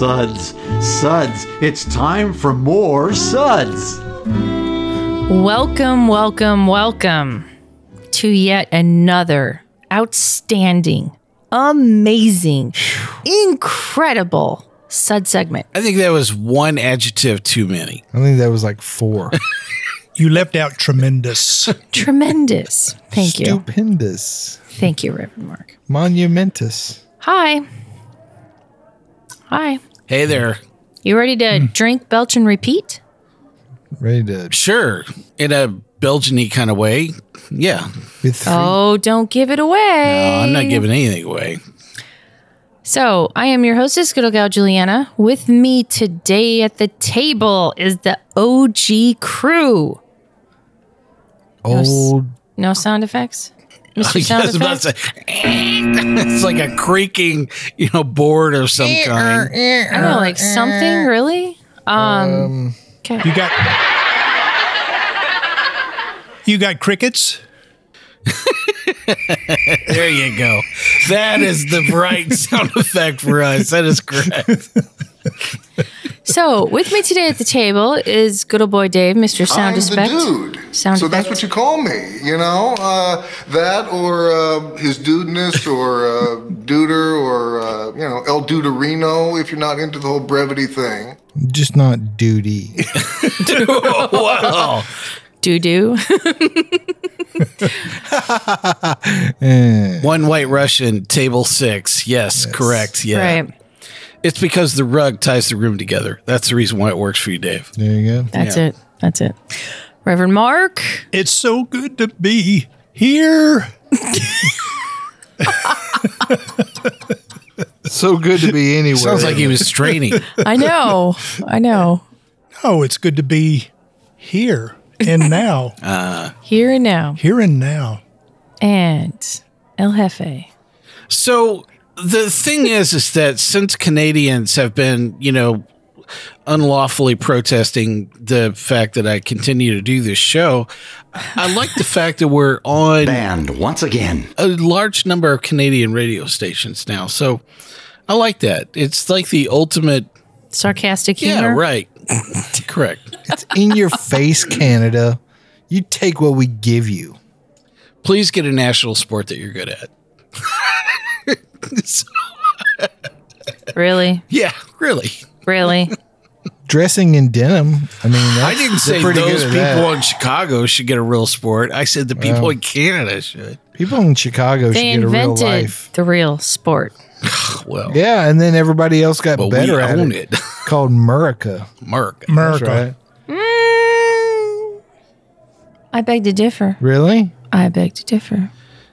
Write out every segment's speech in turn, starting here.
Suds, suds. It's time for more suds. Welcome, welcome, welcome to yet another outstanding, amazing, incredible Sud segment. I think that was one adjective too many. I think that was like four. You left out tremendous. Tremendous. Thank you. Stupendous. Thank you, Reverend Mark. Monumentous. Hi. Hi. Hey there. You ready to hmm. drink, belch, and repeat? Ready to Sure. In a Belgian kind of way. Yeah. with three. Oh, don't give it away. No, I'm not giving anything away. So, I am your hostess, good old gal Juliana. With me today at the table is the OG crew. old. No sound effects? Mr. Sound was about to say, it's like a creaking, you know, board of some eh, kind. Uh, eh, I don't know, uh, like eh. something, really? Um, um, okay. You got You got crickets? There you go. That is the right sound effect for us. That is correct. So, with me today at the table is good old boy Dave, Mr. Sound I'm Effect. the dude. Sound so that's what you call me, you know? Uh, that or uh, his dudeness or uh, duder or, uh, you know, El Duderino if you're not into the whole brevity thing. Just not duty. wow. Doo doo. Eh, One white Russian, table six. Yes, correct. Yeah. Right. It's because the rug ties the room together. That's the reason why it works for you, Dave. there you go. That's Yeah. it. That's it. Reverend Mark. It's so good to be here. So good to be anywhere. Sounds like he was straining. I know. I know. Oh, it's good to be here and now. Uh, here and now. here and now. And El Jefe. So the thing is, is that since Canadians have been, you know, unlawfully protesting the fact that I continue to do this show, I like the fact that we're on Banned once again. a large number of Canadian radio stations now. So I like that. It's like the ultimate. Sarcastic humor. Yeah, right. Correct. it's in your face, Canada. You take what we give you. Please get a national sport that you're good at. So- Really? yeah, really. Really? Dressing in denim. I mean, I didn't say pretty those good people that. in Chicago should get a real sport. I said the people in Canada should. People in Chicago They should get a real invented life. the real sport. Well, Yeah, and then everybody else got but we better at own it. it. Called Murica. Mark. That's America. right. Mm, I beg to differ. Really? I beg to differ.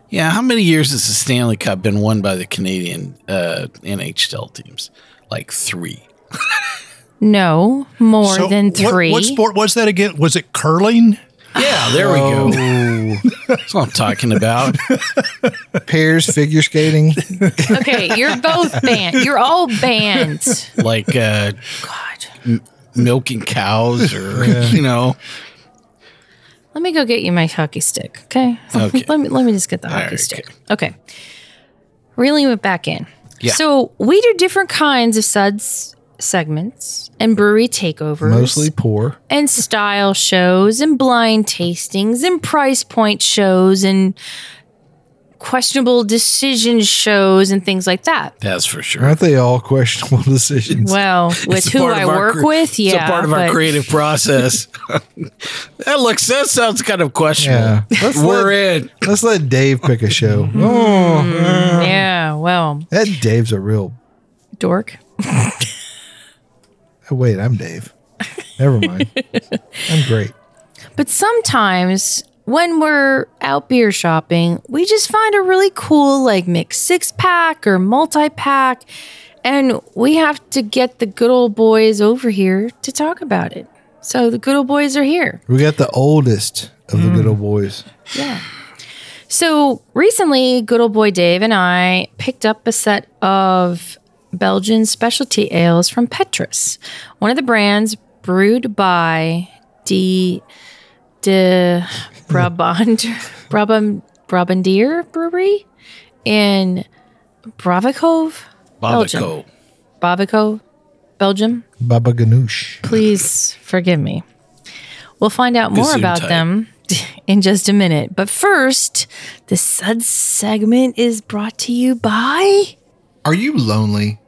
Yeah, how many years has the Stanley Cup been won by the Canadian uh, NHL teams? Like three. No, more So than three. What, sport was that again? Was it curling? Yeah, there we go. Oh, That's what I'm talking about. pairs, figure skating. Okay, you're both banned. You're all banned. Like uh, God. milking cows or, you know. Let me go get you my hockey stick, okay? Okay. let me let me just get the All hockey right, stick. Okay. Reeling it back in. Yeah. So we do different kinds of suds segments and brewery takeovers. Mostly poor. and style shows and blind tastings and price point shows and questionable decision shows and things like that. That's for sure. Aren't they all questionable decisions? Well, with who I work cre- with, yeah. It's a part of our creative process. that looks, that sounds kind of questionable. Yeah. Let's We're let, in. let's let Dave pick a show. Oh, mm, Yeah, well, that Dave's a real. dork. Oh, wait, I'm Dave. Never mind. I'm great. But sometimes when we're out beer shopping, we just find a really cool like mixed six pack or multi pack, and we have to get the good old boys over here to talk about it. So the good old boys are here. We got the oldest of the good mm. old boys. Yeah. So recently, good old boy Dave and I picked up a set of Belgian specialty ales from Petrus, one of the brands brewed by De De Brabant Brabant Brabandere Brewery in Bravakove, Belgium. Babico. Belgium. Baba Ganoush. Please forgive me. We'll find out more about Gesundheit. them in just a minute. But first, the Suds segment is brought to you by. Are you lonely?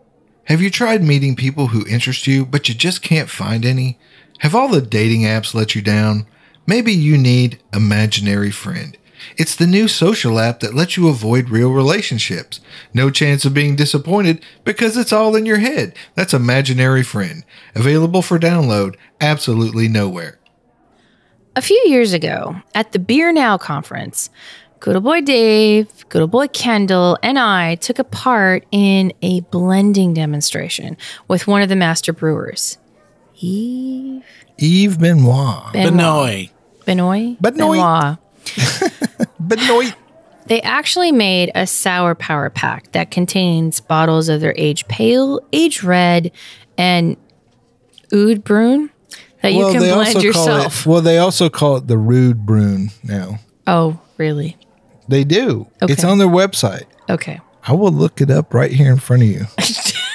Have you tried meeting people who interest you, but you just can't find any? Have all the dating apps let you down? Maybe you need Imaginary Friend. It's the new social app that lets you avoid real relationships. No chance of being disappointed because it's all in your head. That's Imaginary Friend. Available for download absolutely nowhere. A few years ago at the Beer Now conference, good old boy Dave, good old boy Kendall, and I took a part in a blending demonstration with one of the master brewers, Eve Eve Benoit. Benoit. Benoit. Benoit? Benoit. Benoit. They actually made a sour power pack that contains bottles of their aged pale, aged red, and oud brune that you can blend yourself. Call it, well, they also call it the Rude Brune now. oh, really? They do. Okay. It's on their website. Okay. I will look it up right here in front of you.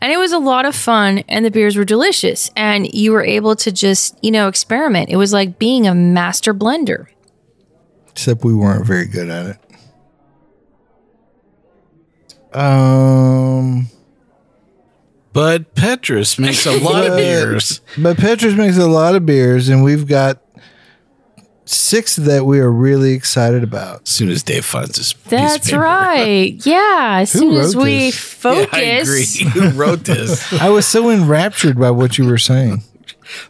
And it was a lot of fun, and the beers were delicious. And you were able to just, you know, experiment. It was like being a master blender. Except we weren't very good at it. Um, But Petrus makes a lot of beers. but Petrus makes a lot of beers, and we've got six that we are really excited about. As soon as Dave finds this, piece of That's paper. right. Yeah. As soon as wrote we this? focus. Yeah, I agree. Who wrote this? I was so enraptured by what you were saying.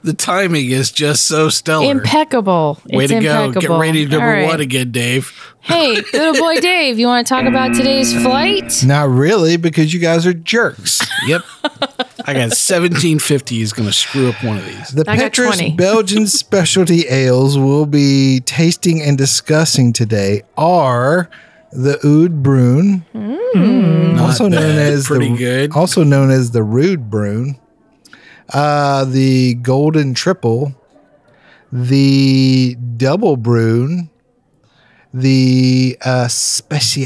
The timing is just so stellar. Impeccable. Way it's to go. impeccable. Get ready to number right. one again, Dave. Hey, little boy Dave, you want to talk about today's flight? Not really, because you guys are jerks. Yep. I got 1750 is going to screw up one of these. The I Petrus Belgian specialty ales we'll be tasting and discussing today are the Oud Brune, mm. also known bad. as Pretty the, good. also known as the Rude Brune, uh, the Golden Triple, the Double Brune, the uh, Special,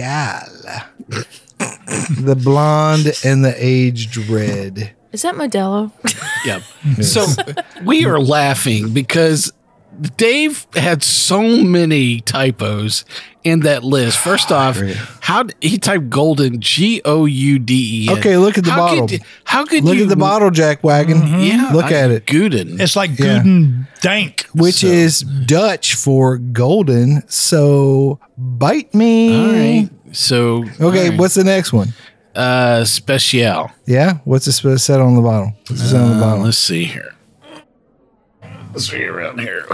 the Blonde, and the Aged Red. Is that Modelo? Yep. So we are laughing because Dave had so many typos in that list. First off, how d- he typed golden G O U D E. N. Okay, look at the How bottle. Could, how could Look you at the bottle, Jack Wagon. Yeah, look I- at it. Guden. It's like Yeah. Guden Dank. which So- is Dutch for golden. So bite me. All right. So Okay, all right. what's the next one? uh special? Yeah, what's it sp- said on the bottle? What's it said on the Uh, bottle? let's see here. Let's around here.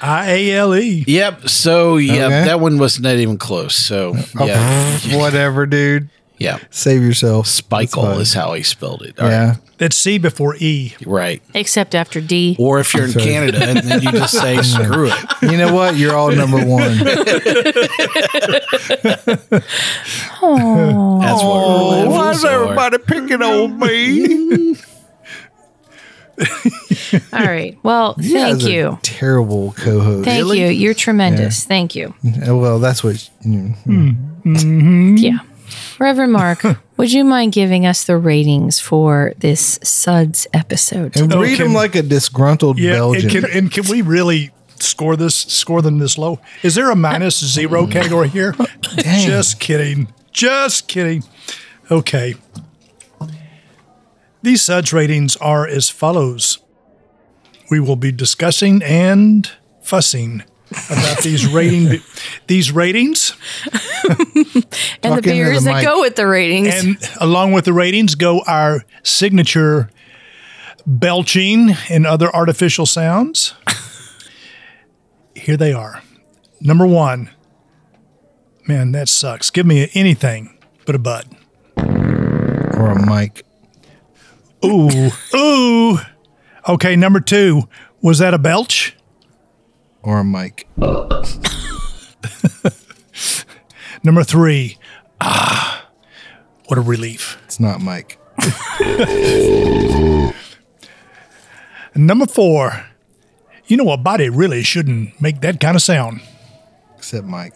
I A L E. Yep. So yeah, Okay. that one was not even close. So oh, yeah, Whatever, dude. yeah. Save yourself. That's Spikel fine. is how he spelled it. All yeah. right. That's C before E. Right. Except after D. Or if you're in Sorry. Canada and then you just say screw it. You know what? You're all number one. That's what we're laughing for. picking on me? All right. Well, You thank guys are you. Terrible co-host. Thank Really? you. You're tremendous. Thank you. Well, that's what. You, hmm. mm-hmm. Yeah. Reverend Mark, would you mind giving us the ratings for this Suds episode? and Oh, read them like a disgruntled Yeah, Belgian. and can, and can we really score this? Score them this low? Is there a minus zero category here? Just kidding. Just kidding. Okay. These suds ratings are as follows. We will be discussing and fussing about these rating these ratings, and the beers the that go with the ratings. and along with the ratings go our signature belching and other artificial sounds. here they are. Number one. Man, that sucks. Give me anything but a bud. Or a mic. Ooh, ooh. Okay, number two. Was that a belch? Or a mic. Number three. Ah, what a relief. It's not Mike. Number four. You know, a body really shouldn't make that kind of sound. Except Mike.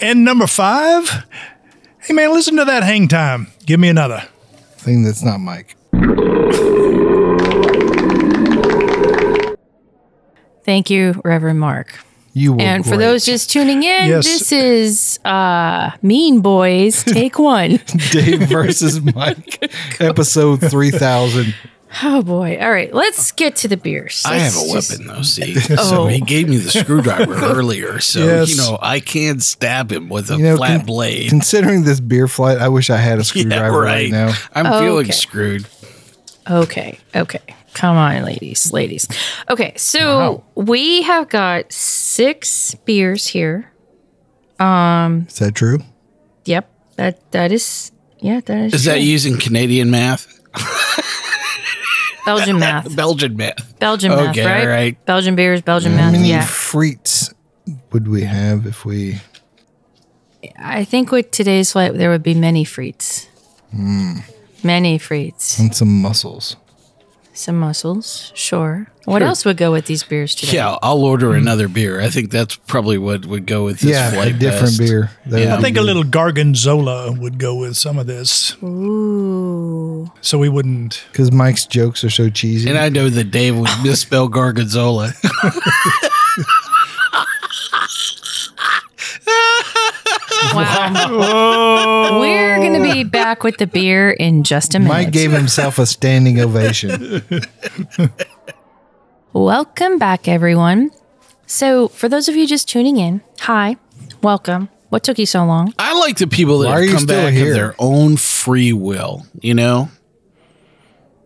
And number five. Hey, man, listen to that hang time. Give me another. Thing that's not Mike. Thank you, Reverend Mark. You were And for those just tuning in, Yes. this is uh, Mean Boys Take One. Dave versus Mike, episode 3000. Oh boy! All right, let's get to the beers. I have Let's a just- weapon though, see. Oh. So he gave me the screwdriver earlier. So, Yes. you know, I can stab him with a You know, flat con- blade. Considering this beer flight, I wish I had a screwdriver right. now. I'm Okay. feeling screwed. Okay, okay. Come on, ladies, ladies. Okay, so we have got six beers here. Um, is that true? Yep, that that is. Yeah, that is. Is that using Canadian math? Belgian math? Belgian math. Belgian math, Okay, right? all right. Belgian beers, Belgian How math. many Yeah, frites would we have if we. I think with today's flight there would be many frites. Hmm. Many frites, and some mussels? some mussels, sure. What else would go with these beers today? Yeah, I'll order hmm. another beer. I think that's probably what would go with this yeah, a different best. beer. That Yeah. would I be think a little Gorgonzola would go with some of this. Ooh. So we wouldn't. Because Mike's jokes are so cheesy. And I know that Dave would misspell Gorgonzola. Wow. We're going to be back with the beer in just a minute. Mike gave himself a standing ovation. Welcome back, everyone. So, for those of you just tuning in, hi, welcome. What took you so long? I like the people that Why are have you come still back here? of their own free will, you know?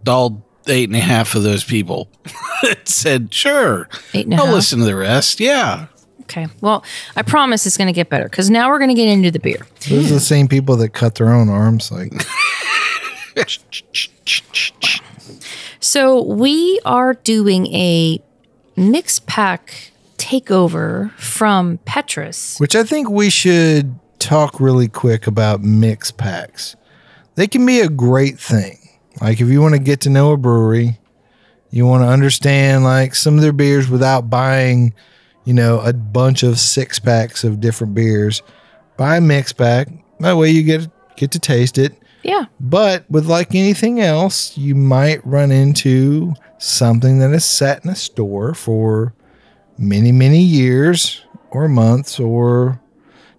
All eight and a half of those people said, sure. Eight and a I'll half? listen to the rest. Yeah. Okay. Well, I promise it's going to get better because now we're going to get into the beer. Those are the same people that cut their own arms. Like, So, we are doing a mix pack takeover from Petrus. which I think we should talk really quick about mix packs. They can be a great thing. Like if you want to get to know a brewery, you want to understand like some of their beers without buying, you know, a bunch of six packs of different beers. Buy a mix pack. That way you get get to taste it. Yeah. But with like anything else, you might run into something that is set in a store for many, many years or months or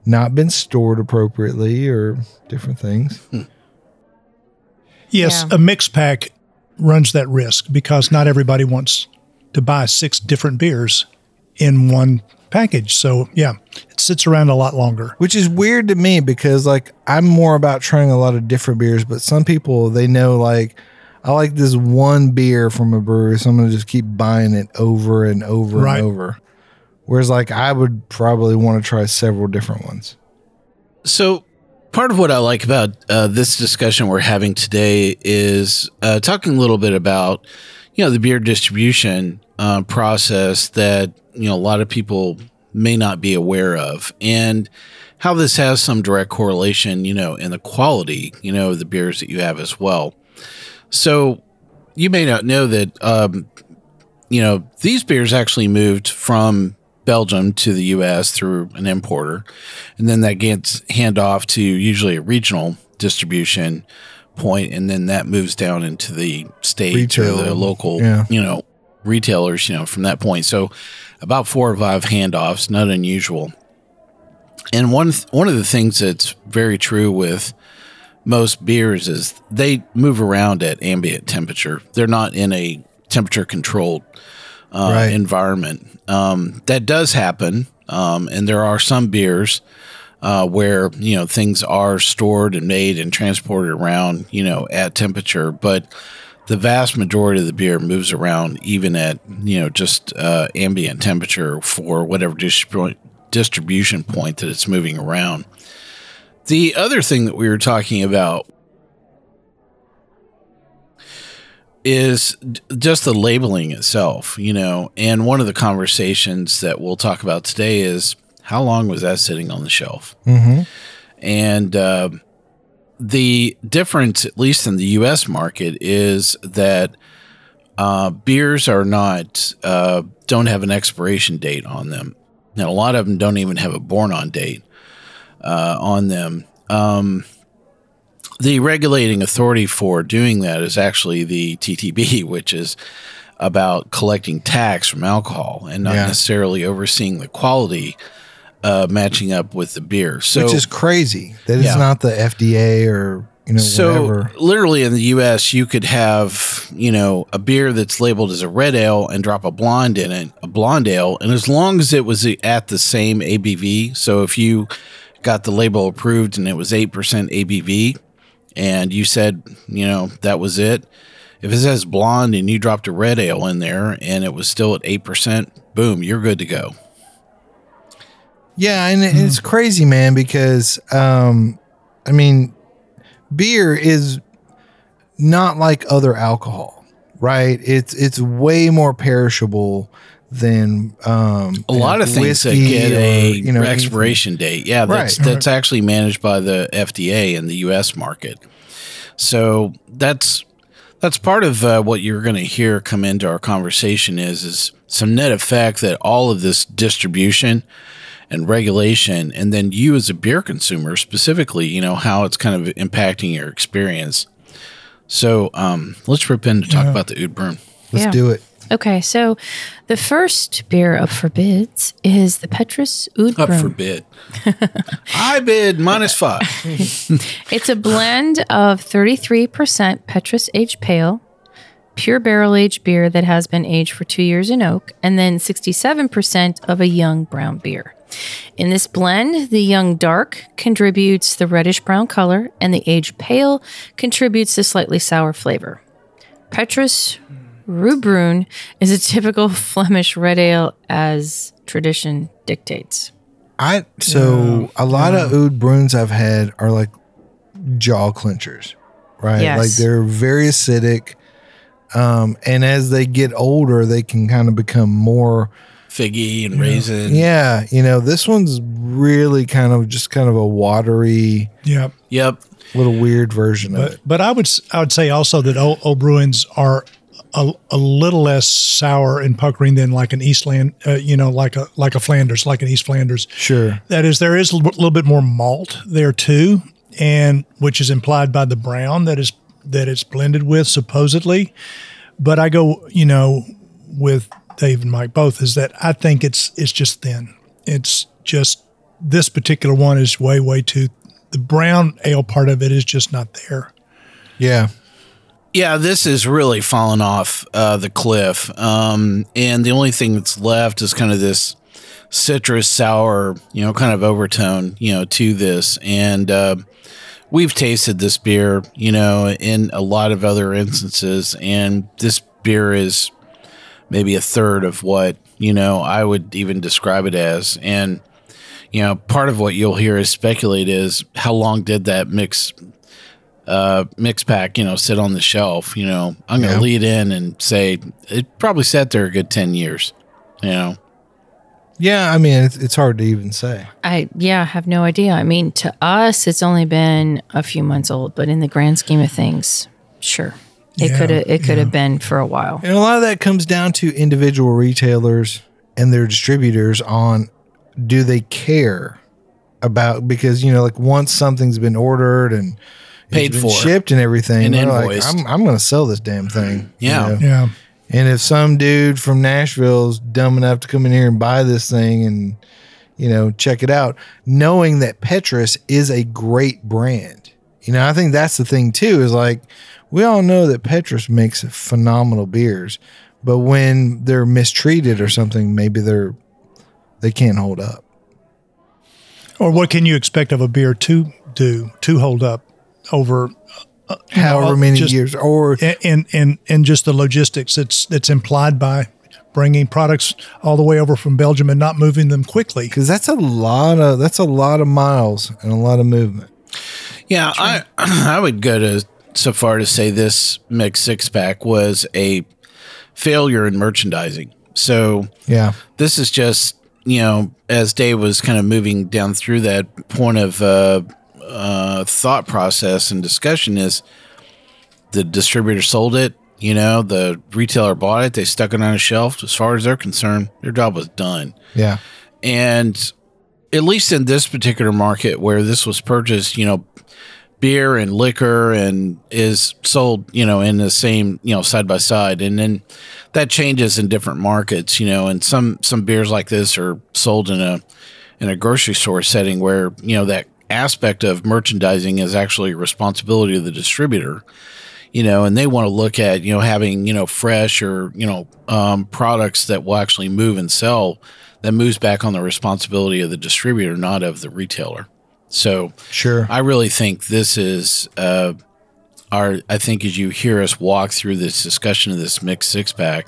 not been stored appropriately or different things. Hmm. Yes, Yeah. a mix pack runs that risk because not everybody wants to buy six different beers in one package. So, yeah, it sits around a lot longer. Which is weird to me because like I'm more about trying a lot of different beers, but some people they know like I like this one beer from a brewery, so I'm gonna just keep buying it over and over Right. and over. Whereas like I would probably want to try several different ones. So, part of what I like about uh, this discussion we're having today is uh, talking a little bit about, you know, the beer distribution uh, process that you know a lot of people may not be aware of, and how this has some direct correlation, you know, in the quality, you know, of the beers that you have as well. So, you may not know that, um, you know, these beers actually moved from Belgium to the U.S. through an importer, and then that gets hand off to usually a regional distribution point, and then that moves down into the state Retail, or the local, yeah. you know, retailers. You know, from that point. So about four or five handoffs, not unusual. And one th- one of the things that's very true with most beers is they move around at ambient temperature. They're not in a temperature controlled uh, Right. environment. Um, that does happen, um, and there are some beers uh, where you know things are stored and made and transported around, you know, at temperature. But the vast majority of the beer moves around even at you know just uh, ambient temperature for whatever distribu- distribution point that it's moving around. The other thing that we were talking about is just the labeling itself, you know. And one of the conversations that we'll talk about today is how long was that sitting on the shelf? Mm-hmm. And uh, the difference, at least in the U.S. market, is that uh, beers are not uh, don't have an expiration date on them. Now, a lot of them don't even have a born on date uh, on them. Um, the regulating authority for doing that is actually the TTB, which is about collecting tax from alcohol and not Yeah. necessarily overseeing the quality uh, matching up with the beer. So, Which is crazy. That is Yeah. not the FDA or you know so whatever. literally in the U.S., you could have you know a beer that's labeled as a red ale and drop a blonde in it, a blonde ale, and as long as it was at the same ABV, so if you got the label approved and it was eight percent ABV, and you said you know that was it. If it says blonde and you dropped a red ale in there and it was still at eight percent, boom, you're good to go. Yeah, and it- it's crazy, man, because um I mean beer is not like other alcohol, right? It's it's way more perishable than um a lot of things that get or, a you know, expiration date. Yeah, that's Right. that's actually managed by the FDA in the U.S. market. So that's that's part of uh, what you're going to hear come into our conversation is is some net effect that all of this distribution and regulation, and then you as a beer consumer specifically, you know how it's kind of impacting your experience. So um, let's rip in to talk about the Oud Bruin. Let's Yeah. do it. Okay, so the first beer up for bids is the Petrus Oud Up for bid. I bid minus five. It's a blend of 33% Petrus aged pale, pure barrel aged beer that has been aged for two years in oak, and then 67% of a young brown beer. In this blend, the young dark contributes the reddish brown color, and the aged pale contributes the slightly sour flavor. Petrus Roodbruin is a typical Flemish red ale as tradition dictates. I so a lot of oud bruins I've had are like jaw clenchers, right? Yes. Like they're very acidic. Um, and as they get older, they can kind of become more Figgy and raisin. Yeah, you know, this one's really kind of just kind of a watery, Yep. Yep. little weird version of it. but I would s- I would say also that old, old Bruins are a, a little less sour and puckering than like an Eastland, uh, you know, like a like a Flanders, like an East Flanders. Sure. That is, there is a little little bit more malt there too, and which is implied by the brown that is that it's blended with supposedly. But I go, you know, with Dave and Mike both is that I think it's it's just thin. It's just this particular one is way way too. The brown ale part of it is just not there. Yeah. Yeah, this is really falling off uh, the cliff. Um, and the only thing that's left is kind of this citrus sour, you know, kind of overtone, you know, to this. And uh, we've tasted this beer, you know, in a lot of other instances. And this beer is maybe a third of what, you know, I would even describe it as. And, you know, part of what you'll hear is speculate is how long did that mix uh, mix pack, you know, sit on the shelf. You know, I'm going to Yeah. lead in and say it probably sat there a good 10 years, you know. Yeah. I mean, it's, it's hard to even say. I yeah, I have no idea. I mean, to us, it's only been a few months old, but in the grand scheme of things, sure, it Yeah, could have it could have been for a while. And a lot of that comes down to individual retailers and their distributors on do they care about because you know like once something's been ordered and it's Paid been for. shipped and everything And they're like. I'm, I'm going to sell this damn thing you Yeah. know? Yeah. and if some dude from Nashville's dumb enough to come in here and buy this thing and you know check it out knowing that Petrus is a great brand you know I think that's the thing too is like we all know that Petrus makes phenomenal beers but when they're mistreated or something maybe they're they can't hold up Or what can you expect of a beer to do to hold up over uh, you know, however many just- years, or and and and, and just the logistics that's that's implied by bringing products all the way over from Belgium and not moving them quickly. because that's a lot of that's a lot of miles and a lot of movement. Yeah, I I would go to so far to say this mixed six pack was a failure in merchandising. So Yeah, this is just you know as Dave was kind of moving down through that point of uh, uh, thought process and discussion is the distributor sold it. You know, the retailer bought it. They stuck it on a shelf. As far as they're concerned, their job was done. yeah, And at least in this particular market where this was purchased, you know, beer and liquor and is sold, you know, in the same, you know, side by side. And then that changes in different markets, you know, and some some beers like this are sold in a in a grocery store setting where, you know, that aspect of merchandising is actually a responsibility of the distributor you know, and they want to look at, you know, having, you know, fresh or, you know, um, products that will actually move and sell that moves back on the responsibility of the distributor, not of the retailer. So sure. I really think this is, uh, our, I think as you hear us walk through this discussion of this mixed six pack,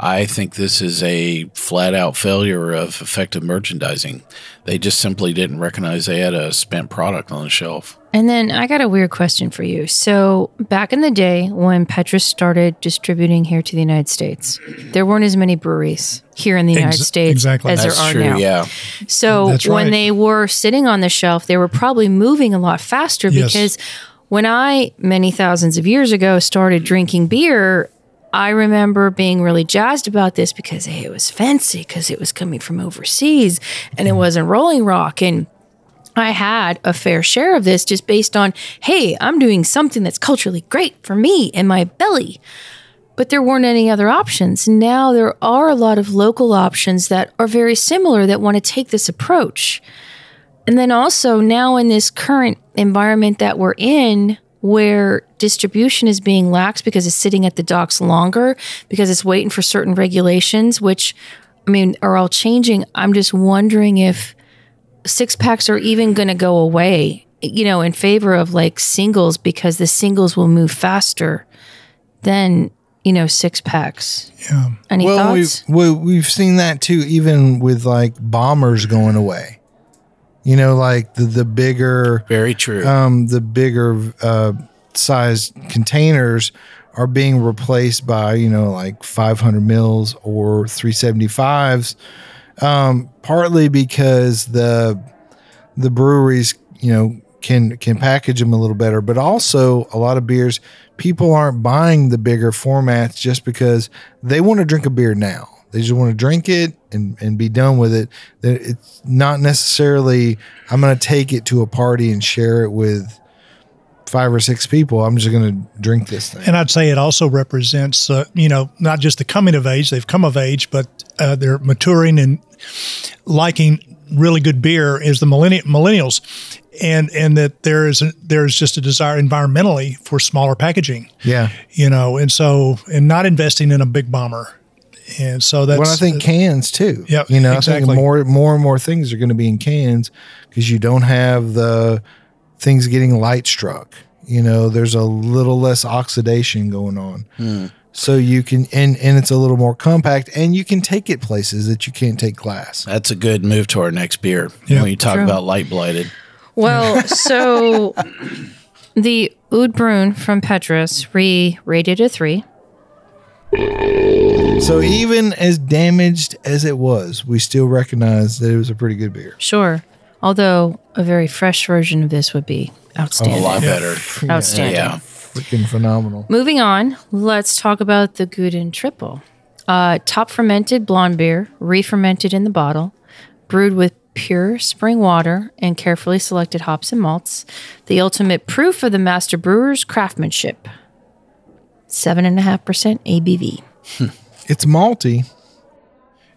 I think this is a flat out failure of effective merchandising. They just simply didn't recognize they had a spent product on the shelf. And then I got a weird question for you. So, back in the day when Petrus started distributing here to the United States, there weren't as many breweries here in the United Ex- States exactly. as That's there are true. now. Yeah. So That's when right. they were sitting on the shelf, they were probably moving a lot faster Yes. because when I, many thousands of years ago, started drinking beer, I remember being really jazzed about this because hey, it was fancy because it was coming from overseas and it mm. wasn't Rolling Rock. And I had a fair share of this just based on, hey, I'm doing something that's culturally great for me and my belly but there weren't any other options. Now there are a lot of local options that are very similar that want to take this approach. And then also now in this current environment that we're in, where distribution is being lax because it's sitting at the docks longer, because it's waiting for certain regulations, which I mean are all changing. I'm just wondering if six packs are even going to go away, you know, in favor of like singles because the singles will move faster than, you know, six packs. Yeah. Any well, thoughts? we've we, we've seen that too, even with like bombers going away. You know, like the the bigger Very true. um, the bigger uh, size containers are being replaced by you know like 500 mils or 375s um, partly because the the breweries you know can can package them a little better but also a lot of beers people aren't buying the bigger formats just because they want to drink a beer now. They just want to drink it and, and be done with it. It's not necessarily i'm going to take it to a party and share it with five or six people i'm just going to drink this thing And I'd say it also represents, uh, you know, not just the coming of age, they've come of age, but uh, they're maturing and liking really good beer is the millenni- millennials. And, and that there is a, there's just a desire environmentally for smaller packaging, yeah you know, and so and not investing in a big bomber, and so that's well, I think cans too. Yeah, you know, I exactly. think more more and more things are going to be in cans because you don't have the things getting light struck. You know, there's a little less oxidation going on, Hmm. so you can and and it's a little more compact, and you can take it places that you can't take glass. That's a good move to our next beer Yeah. when you talk True. about light blighted. Well, so the Oud Brun from Petrus re rated a three. So even as damaged as it was, we still recognize that it was a pretty good beer. Sure. Although a very fresh version of this would be outstanding. A lot better. Outstanding. Yeah. Freaking phenomenal. Moving on, let's talk about the Guden Triple. Uh, top fermented blonde beer, re fermented in the bottle, brewed with pure spring water and carefully selected hops and malts. The ultimate proof of the master brewer's craftsmanship. 7.5% ABV. It's malty.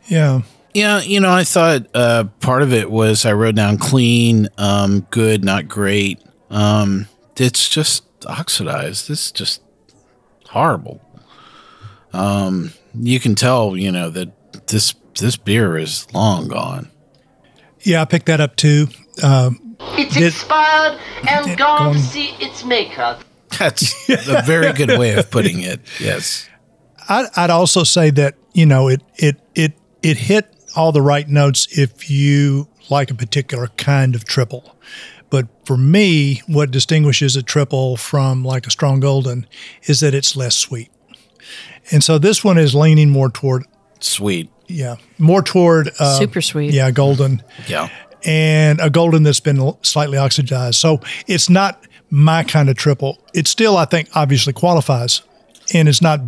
yeah. Yeah, you know, I thought uh, part of it was I wrote down clean, um, good, not great. Um, it's just oxidized. It's just horrible. Um, you can tell, you know, that this this beer is long gone. Yeah, I picked that up too. Um, It's Did- expired and Did- gone gone. to see its maker. That's a very good way of putting it. Yes. I'd, I'd also say that you know it it it it hit all the right notes if you like a particular kind of triple. But for me, what distinguishes a triple from like a strong golden is that it's less sweet. And so this one is leaning more toward Sweet. yeah, more toward uh, Super sweet. Yeah, golden. Yeah. and a golden that's been slightly oxidized. So it's not my kind of triple. It still, I think, obviously qualifies, and it's not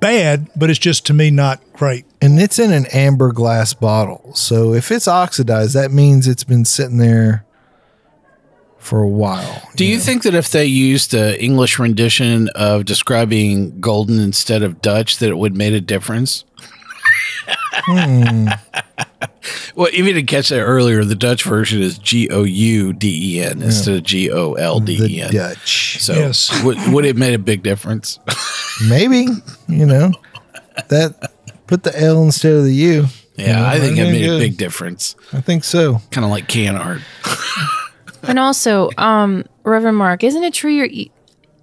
bad, but it's just to me not great. And it's in an amber glass bottle. So if it's oxidized, that means it's been sitting there for a while. Do you think that if they used an English rendition of describing golden instead of Dutch, that it would made a difference? Hmm. well, if you didn't catch that earlier, the Dutch version is G O U D E N instead of G O L D The E N. Dutch. So Yes. would, would it made a big difference? Maybe, you know, that put the L instead of the U. Yeah, I think it okay, made a big difference. I think so. Kind of like can art. And also, um, Reverend Mark, isn't it true you're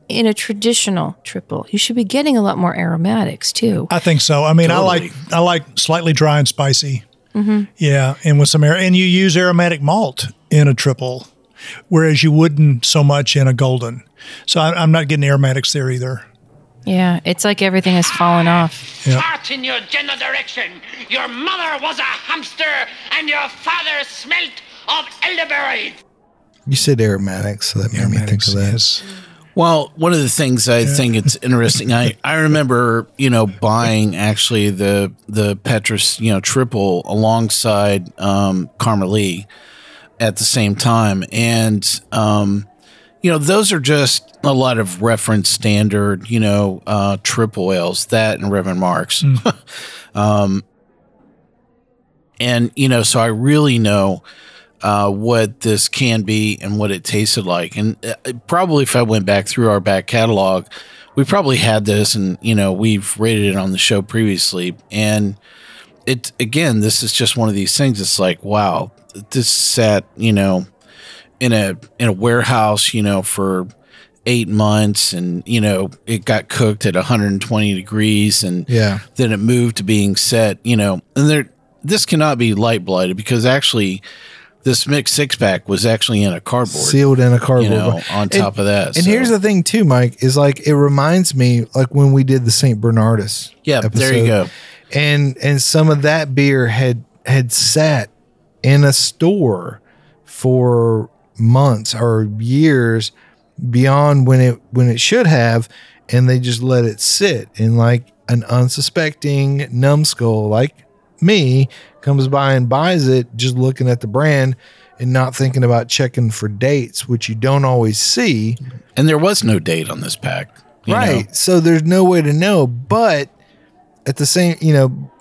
in a traditional triple? You should be getting a lot more aromatics too. I think so. I mean, I like I like slightly dry and spicy. Mm-hmm. Yeah, and with some air, and you use aromatic malt in a triple, whereas you wouldn't so much in a golden. So I, I'm not getting aromatics there either. Yeah, it's like everything has fallen off. Start in your general direction. Your mother was a hamster, and your father smelt of elderberries. You said aromatics, so that made me think of that. Yes. Well, one of the things I think it's interesting, I, I remember, you know, buying actually the the Petrus, you know, triple alongside um at the same time. And um, you know, those are just a lot of reference standard, you know, uh triple ales, that and Reverend Marks. um and you know, so I really know uh, what this can be and what it tasted like. And uh, probably if I went back through our back catalog, we probably had this and, you know, we've rated it on the show previously. And it, again, this is just one of these things. It's like, wow, this sat, you know, in a, in a warehouse, you know, for eight months and, you know, it got cooked at 120 degrees and, Yeah. then it moved to being set, you know, and there this cannot be light blighted because actually this mixed six pack was actually in a cardboard. Sealed in a cardboard. you know, on top of that. And so- here's the thing too, Mike, is like it reminds me like when we did the St. Bernardus. Yeah, there you go. And and some of that beer had had sat in a store for months or years beyond when it when it should have, and they just let it sit. And like an unsuspecting numbskull like me comes by and buys it, just looking at the brand and not thinking about checking for dates, which you don't always see. and there was no date on this pack. you know. Right. So there's no way to know. But at the same, you know,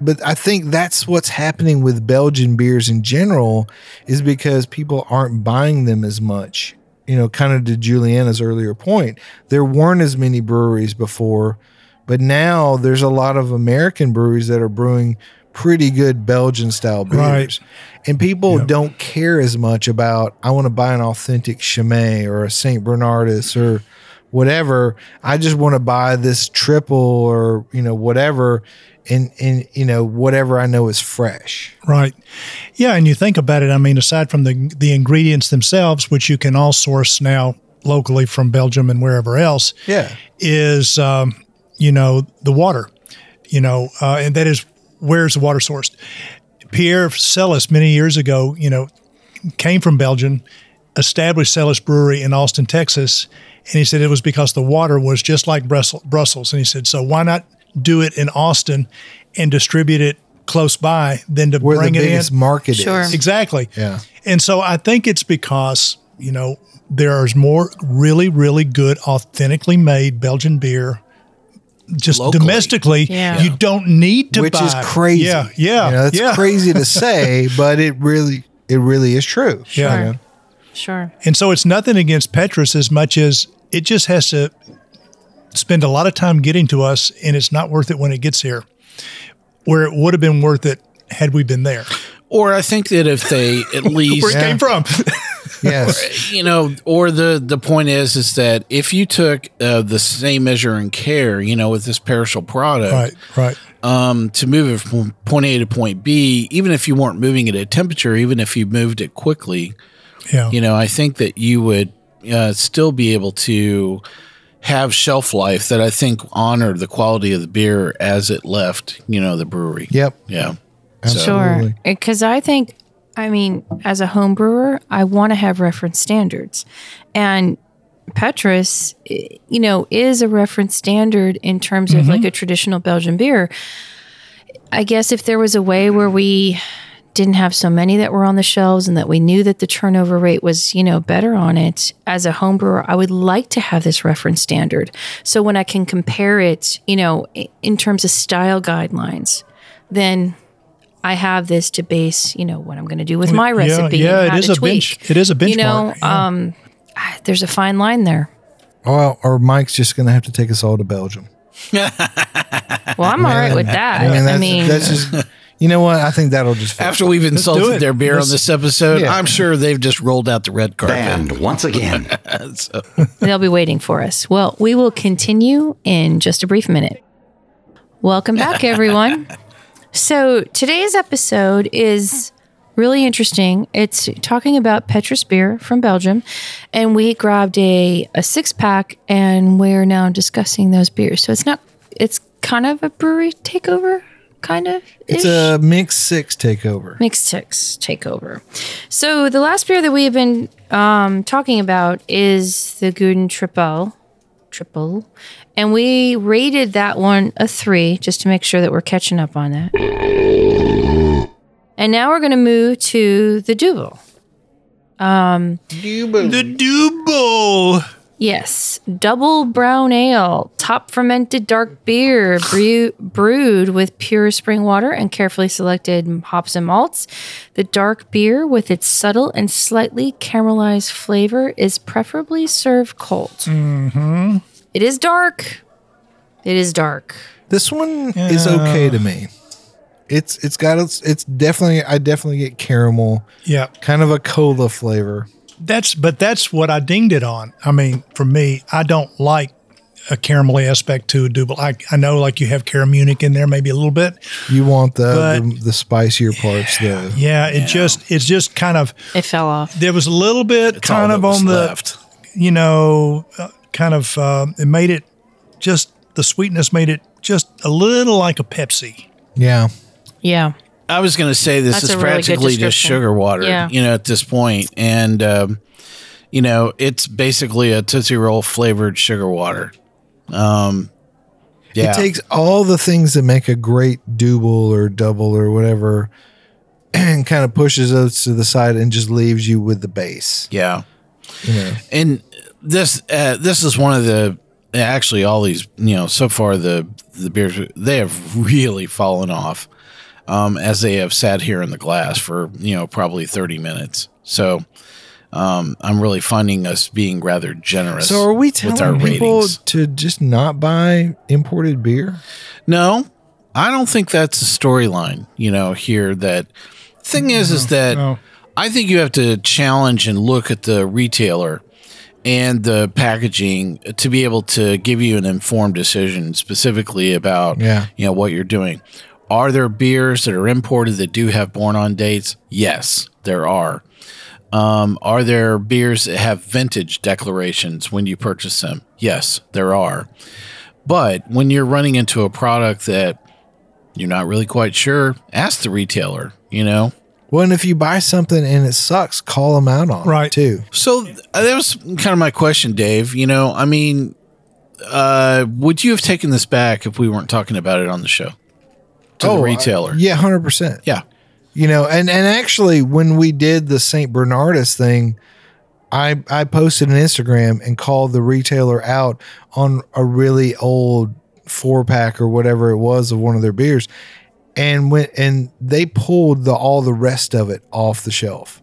but I think that's what's happening with Belgian beers in general is because people aren't buying them as much. You know, kind of to Juliana's earlier point, there weren't as many breweries before, but now there's a lot of American breweries that are brewing pretty good Belgian style beers. Right. And people don't care as much about, I want to buy an authentic Chimay or a St. Bernardus or whatever. I just want to buy this triple or, you know, whatever. And, and, you know, whatever I know is fresh. Right. Yeah, and you think about it. I mean, aside from the the ingredients themselves, which you can all source now locally from Belgium and wherever else, Yeah. is um, you know the water. You know, uh, and that is where's the water sourced? Pierre Celis many years ago, you know, came from Belgium, established Celis Brewery in Austin, Texas, and he said it was because the water was just like Brussels. Brussels, and he said, so why not do it in Austin and distribute it close by than to Where bring the it in? market Sure. is. Exactly. Yeah. And so I think it's because, you know, there's more really, really good, authentically made Belgian beer. Just Locally. domestically, Yeah. you don't need to Which buy. is crazy. Yeah, yeah, You know, that's yeah. crazy to say, but it really, it really is true. Yeah. You know? Sure. And so it's nothing against Petrus as much as it just has to spend a lot of time getting to us, and it's not worth it when it gets here. Where it would have been worth it had we been there. Or I think that if they at least Where it came from. Yes. you know, or the the point is is that if you took uh, the same measure and care, you know, with this perishable product, Right, right. um, to move it from point A to point B, even if you weren't moving it at temperature, even if you moved it quickly, Yeah. you know, I think that you would uh, still be able to have shelf life that I think honored the quality of the beer as it left, you know, the brewery. Yep. Yeah. Sure. Absolutely. Because I think, I mean, as a home brewer, I want to have reference standards. And Petrus, you know, is a reference standard in terms of like mm-hmm. a traditional Belgian beer. I guess if there was a way where we didn't have so many that were on the shelves and that we knew that the turnover rate was, you know, better on it as a home brewer, I would like to have this reference standard. So when I can compare it, you know, in terms of style guidelines, then I have this to base, you know, what I'm going to do with my Yeah, recipe. yeah, and it how is to a tweak. bench- it is a bitch. You know, yeah. um, there's a fine line there. Well, or Mike's just going to have to take us all to Belgium. Well, I'm all right with that. I mean, that's, I mean, that's just, you know what? I think that'll just. After we've insulted their beer on Let's- this episode, Yeah. I'm sure they've just rolled out the red carpet. And once again. So- They'll be waiting for us. Well, we will continue in just a brief minute. Welcome back, everyone. so, today's episode is really interesting. It's talking about Petrus beer from Belgium, and we grabbed a, a six pack and we're now discussing those beers. So, it's not, it's kind of a brewery takeover, kind of. it's a mix six takeover. Mixed Six takeover. So the last beer that we have been um, talking about is the Gouden Tripel. Triple. And we rated that one a three just to make sure that we're catching up on that. And now we're going to move to the Duvel. Um, the Dubbel. Yes, double brown ale, top fermented dark beer, brew, brewed with pure spring water and carefully selected hops and malts. The dark beer, with its subtle and slightly caramelized flavor, is preferably served cold. Mm-hmm. is dark. It is dark. This one is okay to me. It's it's got its it's definitely I definitely get caramel, Yeah. kind of a cola flavor. That's but that's what I dinged it on. I mean, for me, I don't like a caramelly aspect to a double. I, I know like you have CaraMunich in there, maybe a little bit. You want the the, the spicier parts, the Yeah, it just it's just kind of It fell off. there was a little bit It's kind of on the left. you know uh, kind of uh, it made it just the sweetness made it just a little like a Pepsi. yeah. Yeah. I was going to say this That's is a really practically just sugar water, Yeah. you know, at this point, and um, you know, it's basically a tootsie roll flavored sugar water. Um, yeah, It takes all the things that make a great double or double or whatever and kind of pushes those to the side and just leaves you with the base. yeah, You know. and this uh, this is one of the actually all these you know so far the the beers they have really fallen off um, as they have sat here in the glass for you know probably thirty minutes. So. Um, I'm really finding us being rather generous. So are we with our telling people ratings. to just not buy imported beer? No, I don't think that's the storyline, you know, here that thing is is that no. I think you have to challenge and look at the retailer and the packaging to be able to give you an informed decision specifically about Yeah. you know what you're doing. Are there beers that are imported that do have born on dates? Yes, there are. Um, are there beers that have vintage declarations when you purchase them? Yes, there are. But when you're running into a product that you're not really quite sure, ask the retailer, you know? Well, and if you buy something and it sucks, call them out on Right. it too. So that was kind of my question, Dave. You know, I mean, uh, would you have taken this back if we weren't talking about it on the show? To the Oh, retailer. Yeah, hundred percent. yeah. You know, and and actually, when we did the Saint Bernardus thing, I I posted an Instagram and called the retailer out on a really old four pack or whatever it was of one of their beers, and went and they pulled the all the rest of it off the shelf.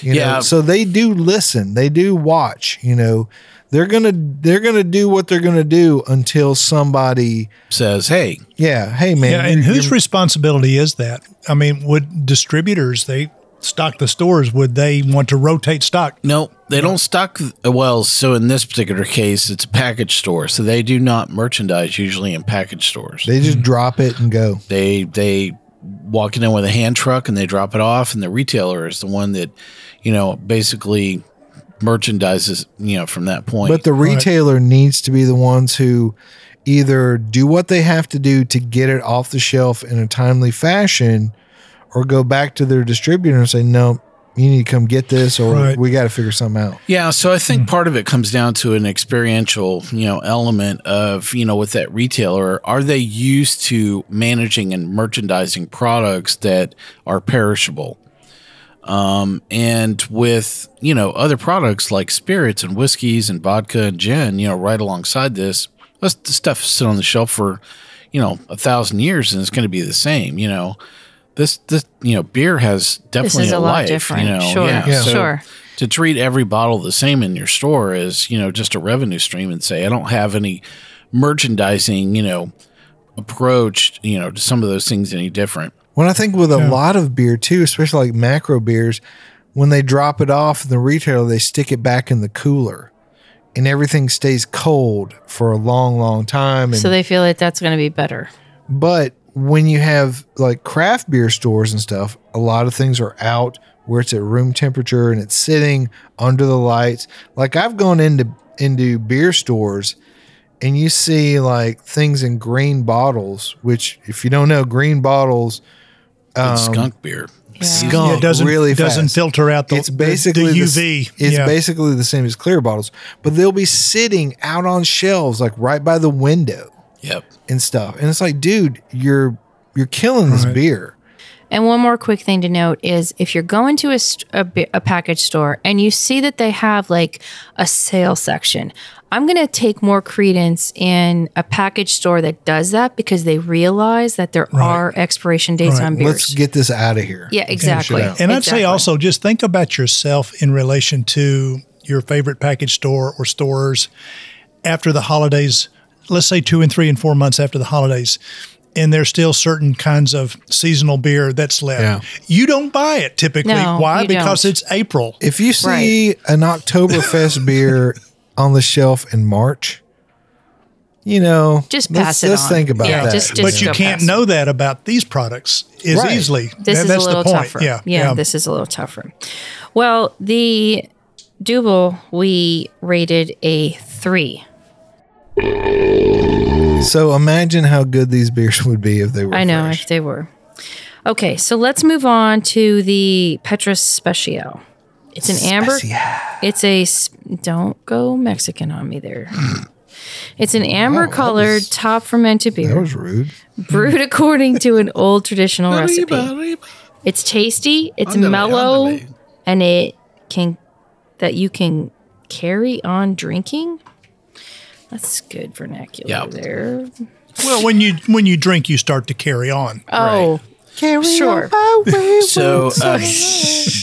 You Yeah. know, so they do listen, they do watch. You know, they're gonna they're gonna do what they're gonna do until somebody, Says, hey, yeah, hey man, Yeah, and whose responsibility is that? I mean, would distributors they stock the stores, would they want to rotate stock? No, they don't stock. Well, so in this particular case, it's a package store, so they do not merchandise usually in package stores. They just drop it and go. They they walk in with a hand truck and they drop it off, and the retailer is the one that you know basically merchandises you know from that point. But the retailer needs to be the ones who either do what they have to do to get it off the shelf in a timely fashion or go back to their distributor and say, no, you need to come get this or Right. we got to figure something out. Yeah, so I think hmm. part of it comes down to an experiential, you know, element of, you know, with that retailer, are they used to managing and merchandising products that are perishable? Um, and with, you know, other products like spirits and whiskeys and vodka and gin, you know, right alongside this, this the stuff sit on the shelf for, you know, a thousand years and it's going to be the same, you know. This, this, you know, beer has definitely is a lot life, different. You know, Sure. Yeah. Sure. to treat every bottle the same in your store is, you know, just a revenue stream and say, I don't have any merchandising, you know, approach, you know, to some of those things any different. When I think with a lot of beer too, especially like macro beers, when they drop it off in the retailer, they stick it back in the cooler and everything stays cold for a long, long time. And So they feel like that's going to be better. But when you have like craft beer stores and stuff, a lot of things are out where it's at room temperature and it's sitting under the lights. Like I've gone into into beer stores and you see like things in green bottles, which if you don't know, green bottles Good um, skunk beer. skunk Yeah, it doesn't really doesn't fast. filter out the, it's basically the, the s- UV. it's yeah. basically the same as clear bottles, but they'll be sitting out on shelves like right by the window Yep. and stuff. And it's like, dude, you're you're killing this beer. And one more quick thing to note is if you're going to a, st- a, a package store and you see that they have like a sale section, I'm going to take more credence in a package store that does that because they realize that there are expiration dates Right. on beers. Let's get this out of here. yeah, exactly. out. And I'd say also just think about yourself in relation to your favorite package store or stores after the holidays, let's say two and three and four months after the holidays. And there's still certain kinds of seasonal beer that's left. Yeah. You don't buy it typically. No, Why? you Because don't. it's April. If you see an Oktoberfest beer on the shelf in March, you know, Just let's, pass it let's on. think about Yeah, that. just- just- but you can't past know that about these products as Right. easily. This That- is that's a little the point. tougher. Yeah, yeah, this is a little tougher. Well, the Double we rated a three. So imagine how good these beers would be if they were. I know fresh. if they were. Okay, so let's move on to the Petrus Special. It's an amber. It's a don't go Mexican on me there. It's an amber oh, colored top fermented beer. That was rude. brewed according to an old traditional recipe. It's tasty, it's Ándale, mellow, ándale. and it can that you can carry on drinking. That's good vernacular Yeah. there. Well, when you when you drink, you start to carry on. Oh, carry sure. So uh,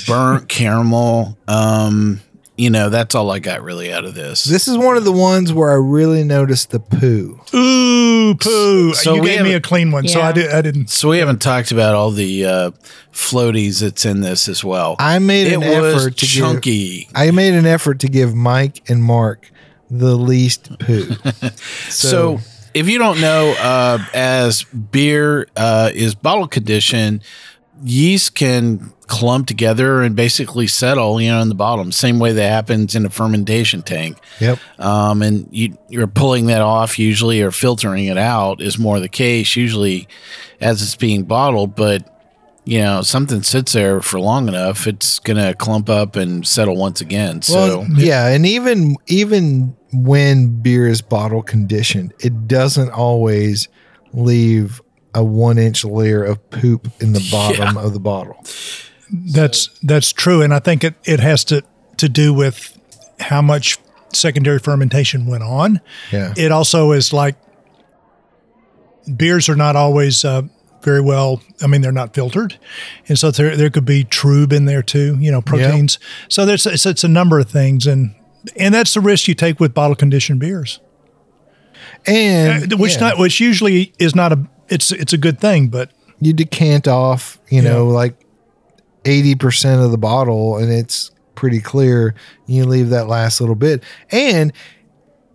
burnt caramel. Um, you know, that's all I got really out of this. This is one of the ones where I really noticed the poo. Ooh, poo! So you gave me a clean one, so I, did, I didn't. so we haven't talked about all the uh, floaties that's in this as well. I made it an was effort to give- chunky. I made an effort to give Mike and Mark the least poo. So, if you don't know, uh, as beer uh, is bottle conditioned, yeast can clump together and basically settle, you know, in the bottom. Same way that happens in a fermentation tank. Yep. Um, and you, you're pulling that off usually or filtering it out is more the case usually as it's being bottled. But you know, something sits there for long enough, it's gonna clump up and settle once again. So Well, yeah, and even even when beer is bottle conditioned, it doesn't always leave a one inch layer of poop in the bottom of the bottle. That's that's true, and I think it, it has to to do with how much secondary fermentation went on. Yeah. It also is like beers are not always uh, very well. I mean, they're not filtered, and so there there could be trub in there too. You know, proteins. So there's it's, it's a number of things, and and that's the risk you take with bottle conditioned beers, And Uh, which yeah, not which usually is not a it's it's a good thing, but you decant off, you know, like 80% of the bottle and it's pretty clear. You leave that last little bit. And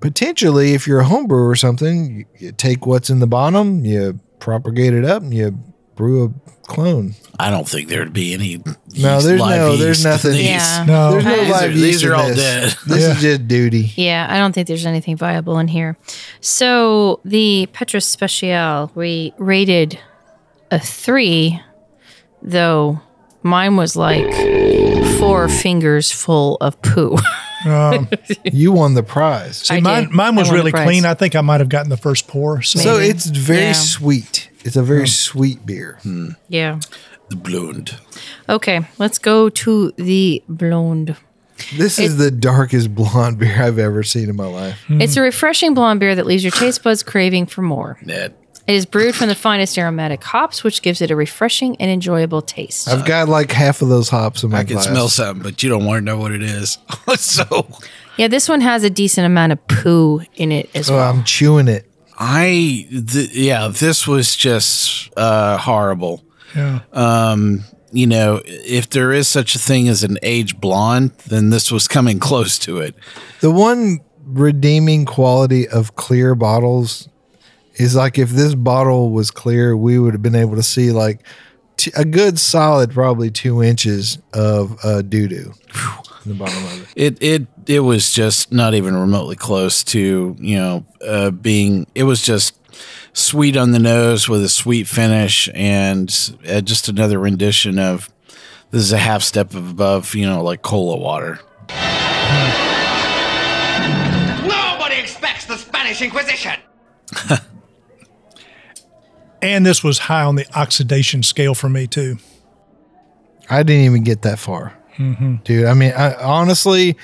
potentially, if you're a homebrewer or something, you, you take what's in the bottom, you propagate it up, and you brew a clone. I don't think there'd be any. No, there's live no- there's yeast in nothing. Yeah. No. There's no These live are- yeast these are all this. dead. This Yeah. is just duty. Yeah, I don't think there's anything viable in here. So the Petrus Special, we rated a three, though mine was like four fingers full of poo. Um, you won the prize. I mine, did. mine was really clean. I think I might have gotten the first pour. So, So it's very Yeah. sweet. It's a very oh. sweet beer. Hmm. yeah. The blonde. Okay, let's go to the blonde. This is the darkest blonde beer I've ever seen in my life. It's a hmm. refreshing blonde beer that leaves your taste buds craving for more. Ned. It is brewed from the finest aromatic hops, which gives it a refreshing and enjoyable taste. I've got like half of those hops in my life. I can glass. smell something, but you don't want to know what it is. so Yeah, this one has a decent amount of poo in it as So well. I'm chewing it. I, th- yeah, this was just uh, horrible. yeah. Um, you know, if there is such a thing as an age blonde, then this was coming close to it. The one redeeming quality of clear bottles is like if this bottle was clear, we would have been able to see like t- a good solid, probably two inches of uh, doo doo in the bottom of it. It it it was just not even remotely close to you know uh, being. It was just sweet on the nose with a sweet finish, and uh, just another rendition of this is a half step above you know like cola water. Nobody expects the Spanish Inquisition. And this was high on the oxidation scale for me, too. I didn't even get that far, dude. I mean, I, honestly,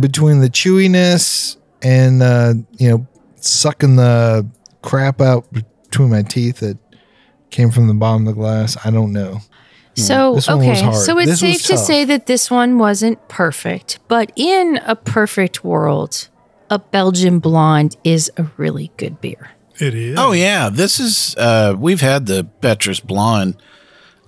between the chewiness and uh, you know sucking the crap out between my teeth that came from the bottom of the glass, I don't know. So This one was okay, so it's This safe to say that this one wasn't perfect, but in a perfect world, a Belgian blonde is a really good beer. It is. Oh yeah, this is uh, we've had the Petrus Blonde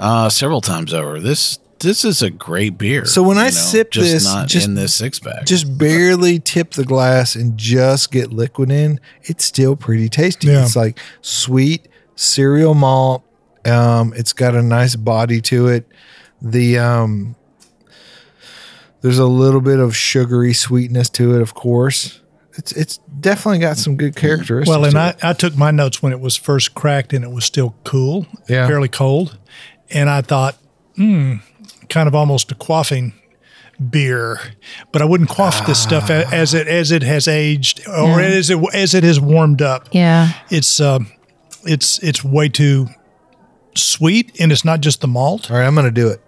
uh, several times over. This this is a great beer. So when I you sip just this, not just- in this six pack. Just barely tip the glass and just get liquid in. It's still pretty tasty. Yeah. It's like sweet cereal malt. Um, it's got a nice body to it. The um, there's a little bit of sugary sweetness to it, of course. It's it's definitely got some good characteristics. Well, and to I, it. I took my notes when it was first cracked and it was still cool, Yeah. fairly cold. And I thought, hmm, kind of almost a quaffing beer. But I wouldn't quaff this stuff as it as it has aged or Yeah. as it as it has warmed up. Yeah. It's um, it's it's way too sweet, and it's not just the malt. all right, I'm gonna do it.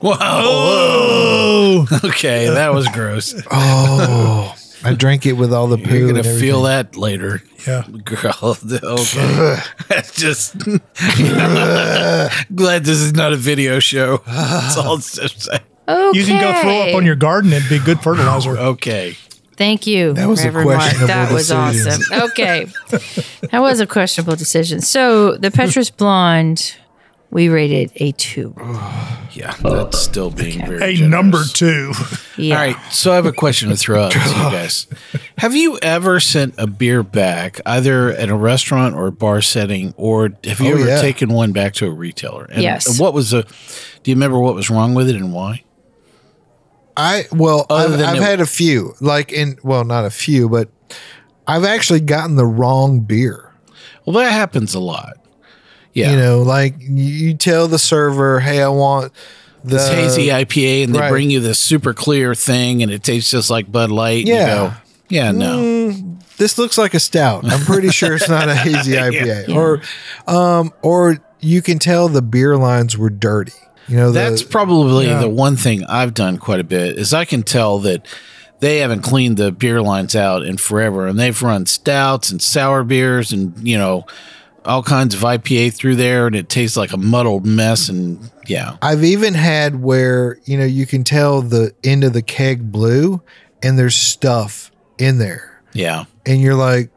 wow. Oh, Okay, that was gross. I drank it with all the poo. You're gonna and feel that later, yeah. girl. Okay, That's just glad this is not a video show. That's all it's just saying. Okay. You can go throw up on your garden; it'd be good fertilizer. Okay, Thank you. That was a Reverend Mark. questionable That was awesome. Okay. that was a questionable decision. So the Petrus Blonde, we rated a two. yeah, oh. that's still being very A generous. number two. Yeah. All right, so I have a question to throw out to you guys. Have you ever sent a beer back, either at a restaurant or bar setting, or have you Oh, ever yeah. taken one back to a retailer? And, Yes. and what was the? Do you remember what was wrong with it and why? I well, Other I've, than I've it- had a few, like in well, not a few, but I've actually gotten the wrong beer. Well, that happens a lot. Yeah, You know, like you tell the server, "Hey, I want the this hazy IPA, and they right. bring you this super clear thing, and it tastes just like Bud Light. Yeah. you go, yeah, no. this looks like a stout. I'm pretty sure it's not a hazy IPA." Or, um, or you can tell the beer lines were dirty. You know, the, That's probably Yeah. the one thing I've done quite a bit is I can tell that they haven't cleaned the beer lines out in forever, and they've run stouts and sour beers and you know all kinds of IPA through there, and it tastes like a muddled mess. And yeah, I've even had where you know you can tell the end of the keg blue, and there's stuff in there. yeah, and you're like,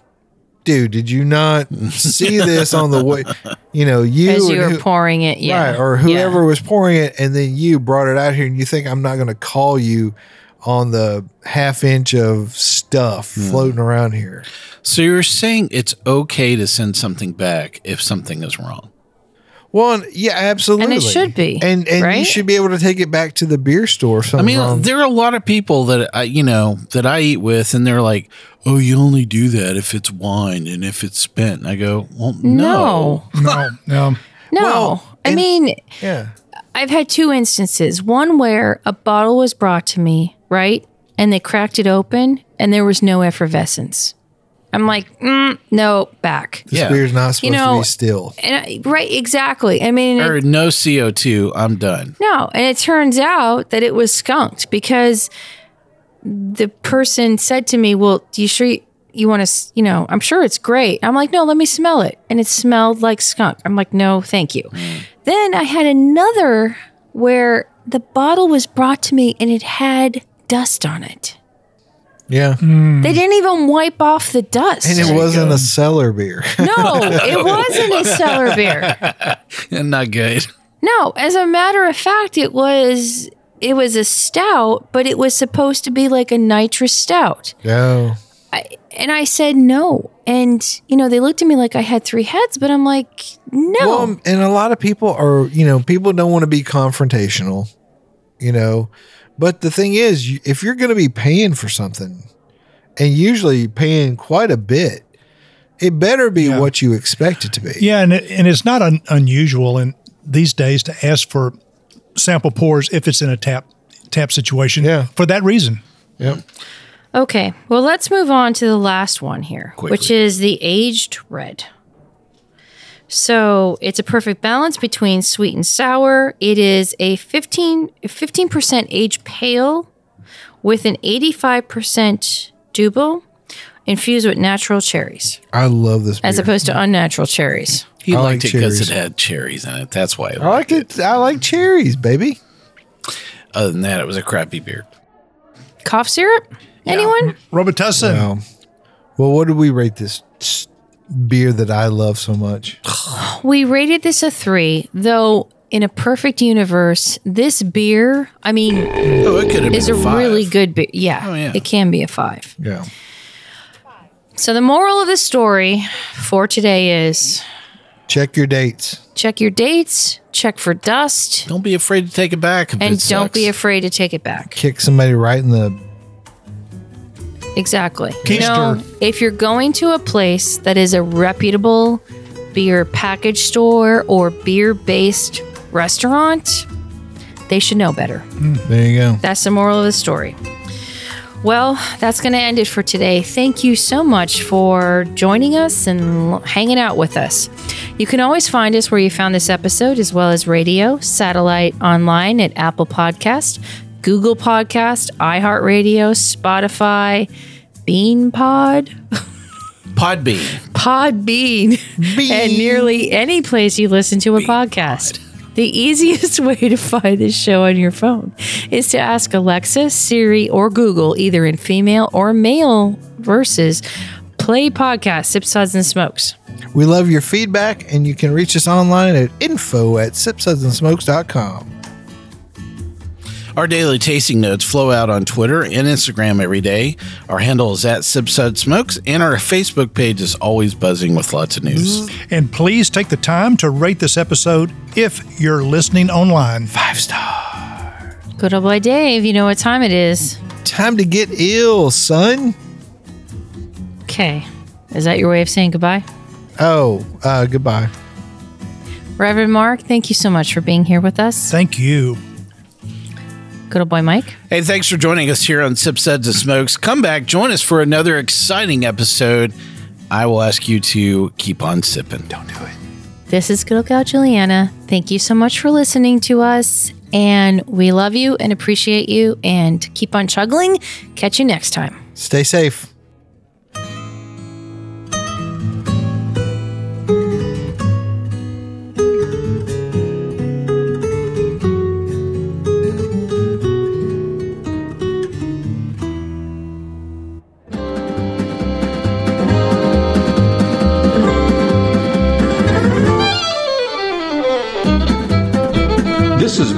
dude, did you not see this on the way? You know, you As you were who- pouring it, yeah. right, or Yeah. whoever was pouring it, and then you brought it out here, and you think I'm not going to call you on the half inch of stuff Hmm. floating around here? So you're saying it's okay to send something back if something is wrong? Well, yeah, absolutely, And it should be, and and you should be able to take it back to the beer store. I mean, wrong. there are a lot of people that I, you know, that I eat with, and they're like, "Oh, you only do that if it's wine and if it's spent." And I go, "Well, no." No. No, no. No. Well, I and- mean, yeah, I've had two instances. One where a bottle was brought to me, right? And they cracked it open and there was no effervescence. I'm like, mm, no, back. this Yeah. beer's not supposed to know, be still. And I, right, exactly. I mean, it- Or no CO two. I'm done. no. And it turns out that it was skunked because the person said to me, well, do you sure you, you want to, you know, I'm sure it's great. I'm like, no, let me smell it. And it smelled like skunk. I'm like, no, thank you. Then I had another where the bottle was brought to me and it had dust on it. Yeah, hmm. They didn't even wipe off the dust. and it wasn't a cellar beer. no, it wasn't a cellar beer. And not good. No, as a matter of fact, it was it was a stout, but it was supposed to be like a nitrous stout. no, And I said no. And you know, they looked at me like I had three heads, but I'm like, no. Well, and a lot of people are, you know, people don't want to be confrontational, you know. But the thing is, if you're going to be paying for something, and usually paying quite a bit, it better be what you expect it to be. Yeah, and it, and it's not un, unusual in these days to ask for sample pours if it's in a tap tap situation. Yeah. for that reason. Yep. Okay, well, let's move on to the last one here, which is the aged red. So it's a perfect balance between sweet and sour. It is a 15, 15% aged pale with an 85% double infused with natural cherries I love this beer. as opposed to unnatural cherries. He I like liked it because it had cherries in it. That's why. I, I like it. I like cherries, baby. Other than that, it was a crappy beer. Cough syrup? Anyone? Robitussin. Wow. Well, what did we rate this s- beer that I love so much? We rated this a three, though in a perfect universe, this beer, I mean, oh, it could have is a five. really good beer. Yeah, Oh, yeah. it can be a five. Yeah. So the moral of the story for today is Check your dates. check your dates, check for dust, Don't be afraid to take it back. If and it don't sucks. be afraid to take it back. Kick somebody right in the. Exactly. Keister. No, if you're going to a place that is a reputable beer package store or beer based restaurant, they should know better. Hmm, there you go. That's the moral of the story. Well, that's going to end it for today. Thank you so much for joining us and hanging out with us. You can always find us where you found this episode, as well as radio, satellite, online at Apple Podcast, Google Podcast, iHeartRadio, Spotify, Bean BeanPod, Podbean. Podbean, and nearly any place you listen to a podcast. The easiest way to find this show on your phone is to ask Alexa, Siri, or Google, either in female or male verses, play podcast, Sip Suds and Smokes. We love your feedback, and you can reach us online at info at sipsudsandsmokes.com. Our daily tasting notes flow out on Twitter and Instagram every day. Our handle is at Sipsud Smokes, and our Facebook page is always buzzing with lots of news. And please take the time to rate this episode if you're listening online. Five star. Good old boy Dave, you know what time it is. Time to get ill, son. Okay. Is that your way of saying goodbye? Oh, uh, goodbye. Reverend Mark, thank you so much for being here with us. Thank you. Good old boy Mike. Hey, thanks for joining us here on Sipsuds and Smokes. Come back, join us for another exciting episode. I will ask you to keep on sipping. Don't do it. This is Good Old Gal Julieanna. Thank you so much for listening to us. And we love you and appreciate you. And keep on chuggling. Catch you next time. Stay safe.